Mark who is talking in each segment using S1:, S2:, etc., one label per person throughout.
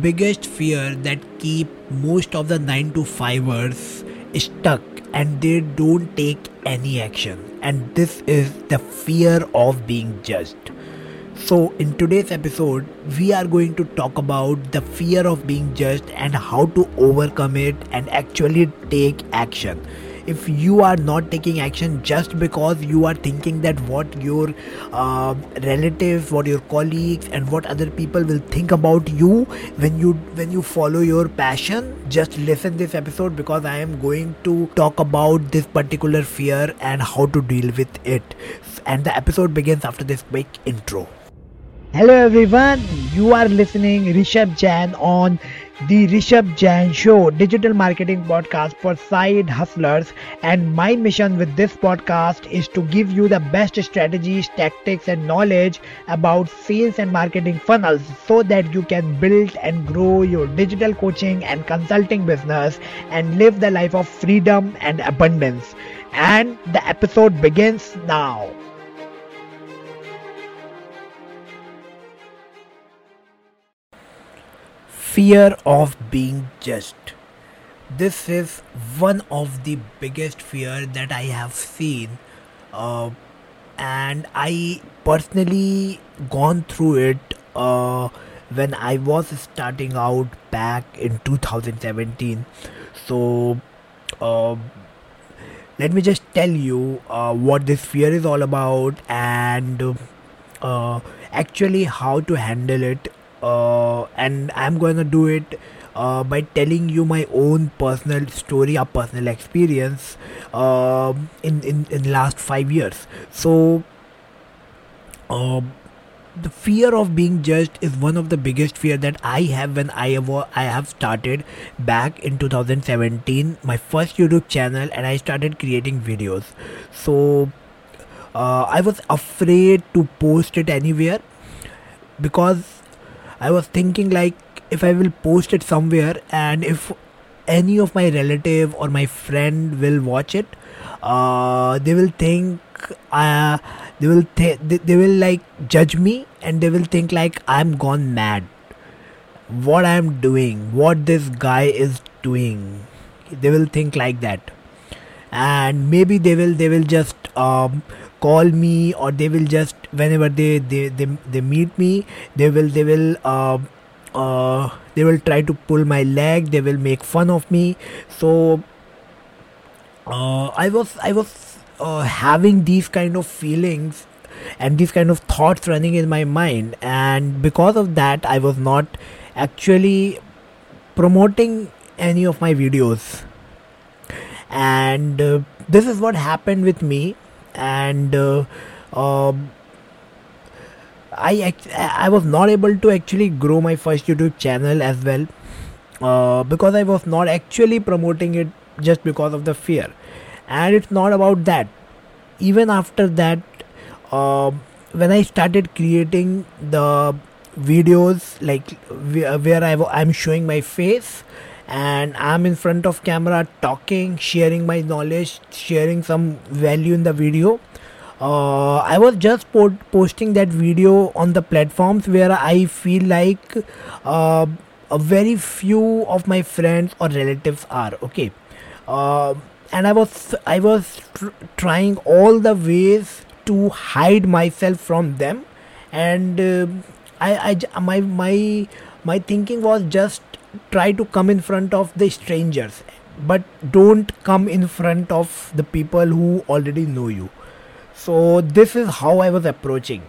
S1: biggest fear that keep most of the 9 to 5ers stuck and they don't take any action. And this is the fear of being judged. So in today's episode we are going to talk about the fear of being judged and how to overcome it and actually take action if you are not taking action just because you are thinking that what your uh, relatives what your colleagues and what other people will think about you when you when you follow your passion just listen this episode because i am going to talk about this particular fear and how to deal with it. And the episode begins after this quick intro.
S2: Hello everyone, you are listening Rishabh Jain on the Rishabh Jain Show, digital marketing podcast for side hustlers. And my mission with this podcast is to give you the best strategies, tactics, and knowledge about sales and marketing funnels so that you can build and grow your digital coaching and consulting business and live the life of freedom and abundance. And the episode begins now.
S1: Fear of being judged. This is one of the biggest fear that i have seen uh, and i personally gone through it uh, when i was starting out back in 2017 so uh, let me just tell you uh, what this fear is all about and uh, actually how to handle it uh, and I'm gonna do it uh, by telling you my own personal story or personal experience uh, in, in in last five years. So, uh, the fear of being judged is one of the biggest fear that I have when I have I have started back in 2017 my first YouTube channel and I started creating videos. So. Uh, I was afraid to post it anywhere because I was thinking like if I will post it somewhere and if any of my relative or my friend will watch it, uh, they will think uh, they will th- they, they will like judge me and they will think like I'm gone mad. What I'm doing, what this guy is doing, they will think like that, and maybe they will they will just um, call me or they will just whenever they they they, they meet me they will they will uh, uh, they will try to pull my leg they will make fun of me. So uh, i was i was uh, having these kind of feelings and these kind of thoughts running in my mind. And because of that i was not actually promoting any of my videos. And uh, this is what happened with me and uh, um, I I was not able to actually grow my first YouTube channel as well uh, because I was not actually promoting it just because of the fear, and it's not about that. Even after that, uh, when I started creating the videos like where I I'm showing my face and I'm in front of camera talking, sharing my knowledge, sharing some value in the video. Uh, I was just po- posting that video on the platforms where I feel like uh, a very few of my friends or relatives are okay. Uh, and I was I was tr- trying all the ways to hide myself from them, and uh, I, I my my my thinking was just try to come in front of the strangers but don't come in front of the people who already know you. So this is how i was approaching.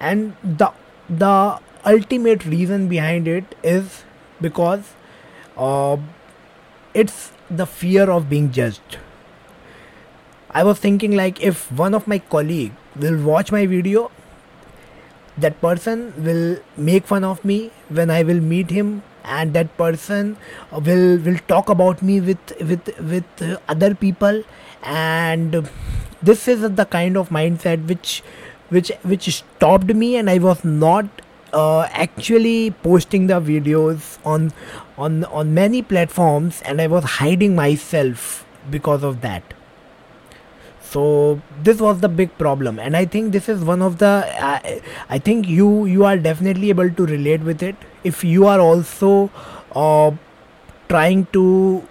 S1: And the the ultimate reason behind it is because uh, it's the fear of being judged. I was thinking like if one of my colleague will watch my video that person will make fun of me when i will meet him and that person will will talk about me with with with other people. And this is the kind of mindset which which which stopped me and i was not uh, actually posting the videos on on on many platforms and i was hiding myself because of that. So this was the big problem and i think this is one of the i, I think you you are definitely able to relate with it if you are also uh, trying to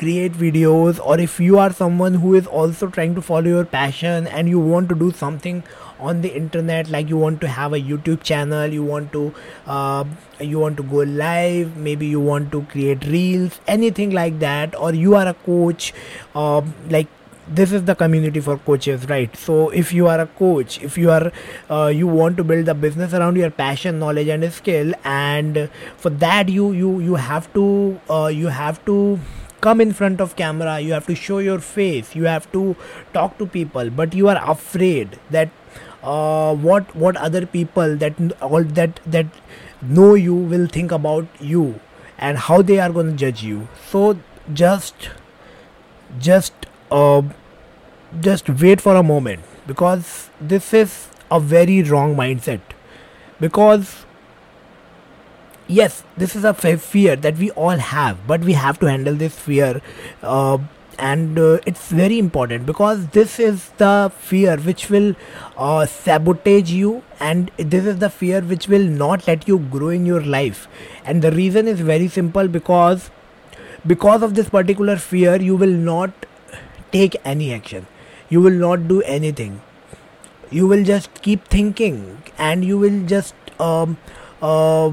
S1: create videos or if you are someone who is also trying to follow your passion and you want to do something on the internet like you want to have a youtube channel you want to uh, you want to go live maybe you want to create reels anything like that or you are a coach uh, like this is the community for coaches right? So if you are a coach if you are uh, you want to build a business around your passion knowledge and skill and for that you you you have to uh, you have to come in front of camera you have to show your face you have to talk to people but you are afraid that uh, what what other people that all that that know you will think about you and how they are going to judge you. So just just uh, just wait for a moment because this is a very wrong mindset. Because yes this is a fear that we all have but we have to handle this fear uh, and uh, it's very important because this is the fear which will uh, sabotage you and this is the fear which will not let you grow in your life. And the reason is very simple because because of this particular fear you will not take any action you will not do anything you will just keep thinking and you will just um, uh,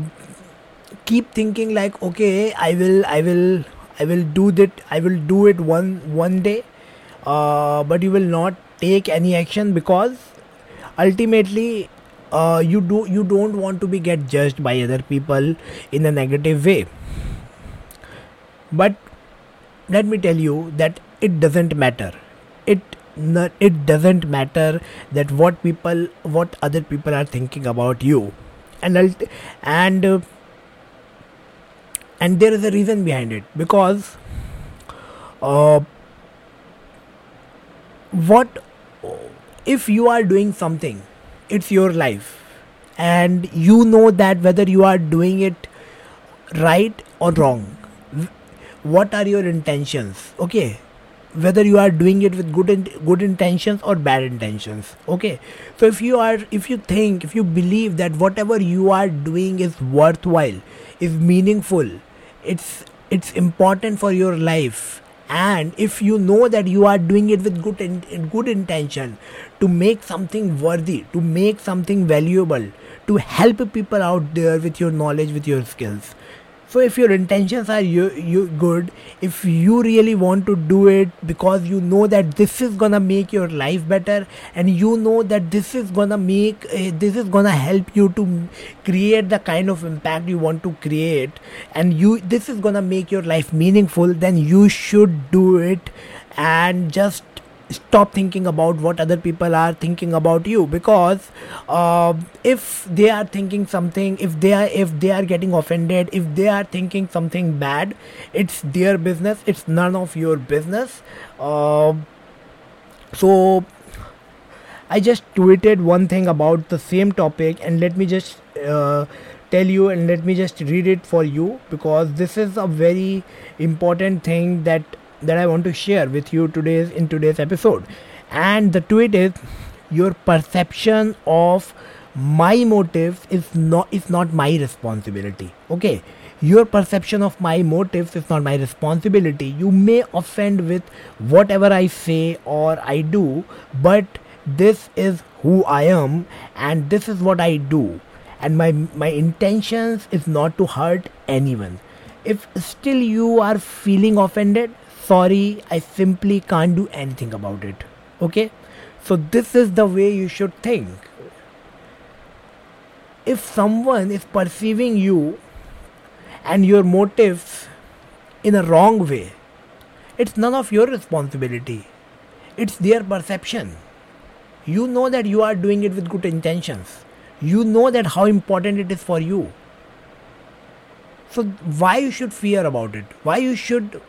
S1: keep thinking like okay i will i will I will do that. I will do it one one day, uh, but you will not take any action because ultimately uh, you do you don't want to be get judged by other people in a negative way. But let me tell you that it doesn't matter. It it doesn't matter that what people what other people are thinking about you. And and uh, and there is a reason behind it. Because uh, what if you are doing something it's your life. And you know that whether you are doing it right or wrong. What are your intentions? Okay whether you are doing it with good in, good intentions or bad intentions okay? So if you are if you think if you believe that whatever you are doing is worthwhile is meaningful it's it's important for your life and if you know that you are doing it with good in, good intention to make something worthy to make something valuable to help people out there with your knowledge with your skills so if your intentions are you, you good if you really want to do it because you know that this is gonna make your life better and you know that this is gonna make uh, this is gonna help you to create the kind of impact you want to create and you this is gonna make your life meaningful then you should do it and just stop thinking about what other people are thinking about you. Because uh, if they are thinking something if they are if they are getting offended if they are thinking something bad it's their business it's none of your business. Uh, so i just tweeted one thing about the same topic and let me just uh, tell you and let me just read it for you because this is a very important thing that that I want to share with you today's in today's episode. And the tweet is your perception of my motives is not is not my responsibility. Okay. Your perception of my motives is not my responsibility. You may offend with whatever I say or I do, but this is who I am and this is what I do. And my my intentions is not to hurt anyone. If still you are feeling offended, sorry i simply can't do anything about it. Okay? So this is the way you should think. If someone is perceiving you and your motives in a wrong way it's none of your responsibility. It's their perception. You know that you are doing it with good intentions. You know that how important it is for you. So why you should fear about it? Why you should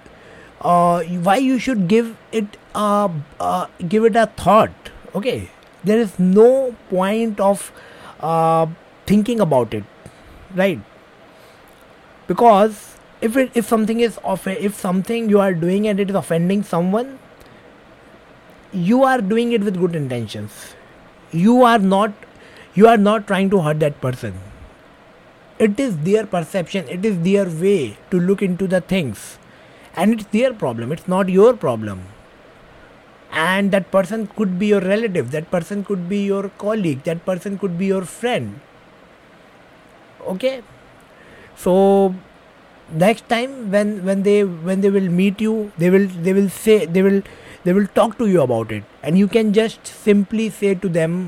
S1: uh, why you should give it a uh, give it a thought okay? There is no point of uh, thinking about it right? Because if it if something is off if something you are doing and it is offending someone you are doing it with good intentions. You are not you are not trying to hurt that person. It is their perception. It is their way to look into the things and it's their problem. It's not your problem. And that person could be your relative. That person could be your colleague. That person could be your friend. Okay? So next time when when they when they will meet you they will they will say they will they will talk to you about it. And you can just simply say to them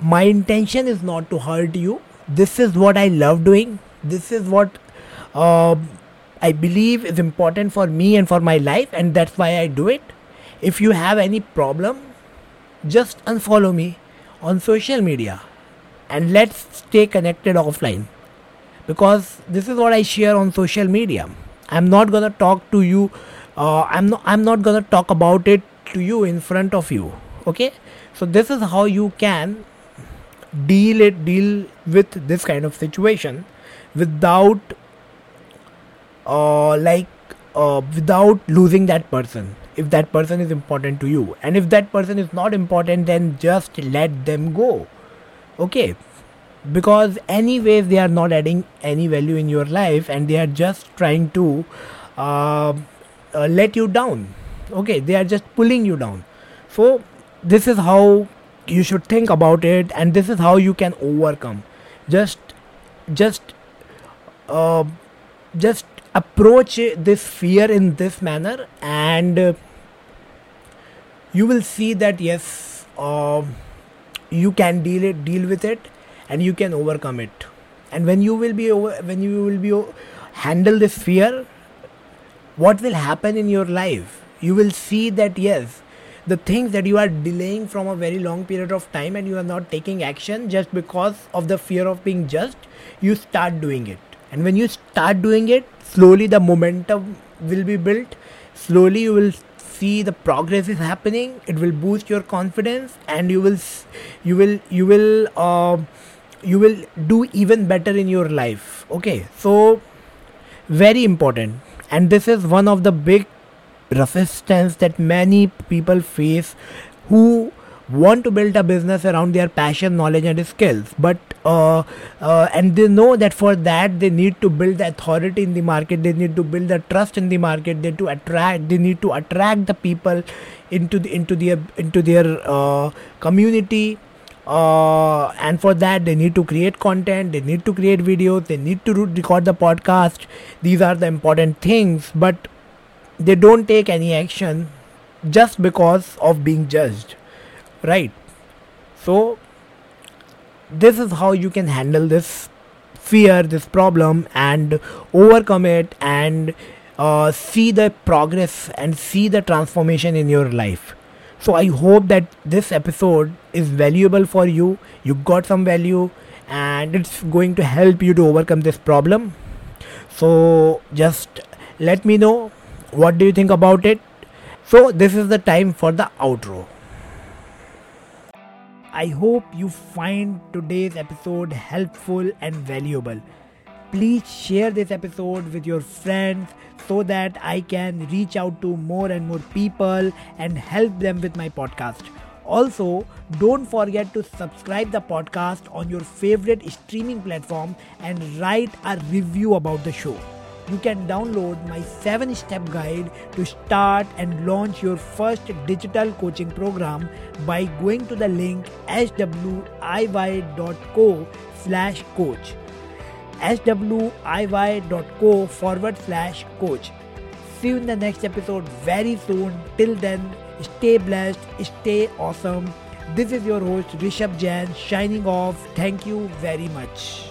S1: my intention is not to hurt you. This is what i love doing. This is what uh, i believe is important for me and for my life and that's why i do it. If you have any problem just unfollow me on social media and let's stay connected offline. Because this is what i share on social media. I'm not to talk to you uh, i'm not i'm not to talk about it to you in front of you okay? So this is how you can deal it deal with this kind of situation without uh, like uh, without losing that person. If that person is important to you. And if that person is not important then just let them go. Okay? Because anyways they are not adding any value in your life and they are just trying to uh, uh, let you down. Okay? They are just pulling you down. So this is how you should think about it and this is how you can overcome. Just just uh, just approach this fear in this manner and uh, you will see that yes uh, you can deal it deal with it and you can overcome it. And when you will be over when you will be handle this fear what will happen in your life? You will see that yes the things that you are delaying from a very long period of time and you are not taking action just because of the fear of being judged you start doing it. And when you start doing it slowly the momentum will be built. Slowly you will see the progress is happening. It will boost your confidence and you will you will you will uh, you will do even better in your life. Okay so very important. And this is one of the big resistance that many people face who want to build a business around their passion knowledge and skills. But uh, uh, and they know that for that they need to build the authority in the market. They need to build the trust in the market. They to attract they need to attract the people into the into their into their uh, community. Uh, and for that they need to create content. They need to create videos. They need to record the podcast. These are the important things. But they don't take any action just because of being judged right so this is how you can handle this fear this problem and overcome it and uh, see the progress and see the transformation in your life so I hope that this episode is valuable for you. You got some value and it's going to help you to overcome this problem. So just let me know what do you think about it. So this is the time for the outro. I hope you find today's episode helpful and valuable. Please share this episode with your friends so that I can reach out to more and more people and help them with my podcast. Also, don't forget to subscribe the podcast on your favorite streaming platform and write a review about the show. You can download my 7 step guide to start and launch your first digital coaching program by going to the link swiy.co slash coach swiy.co forward slash coach. See you in the next episode very soon. Till then, stay blessed, stay awesome. This is your host Rishabh Jain shining off. Thank you very much.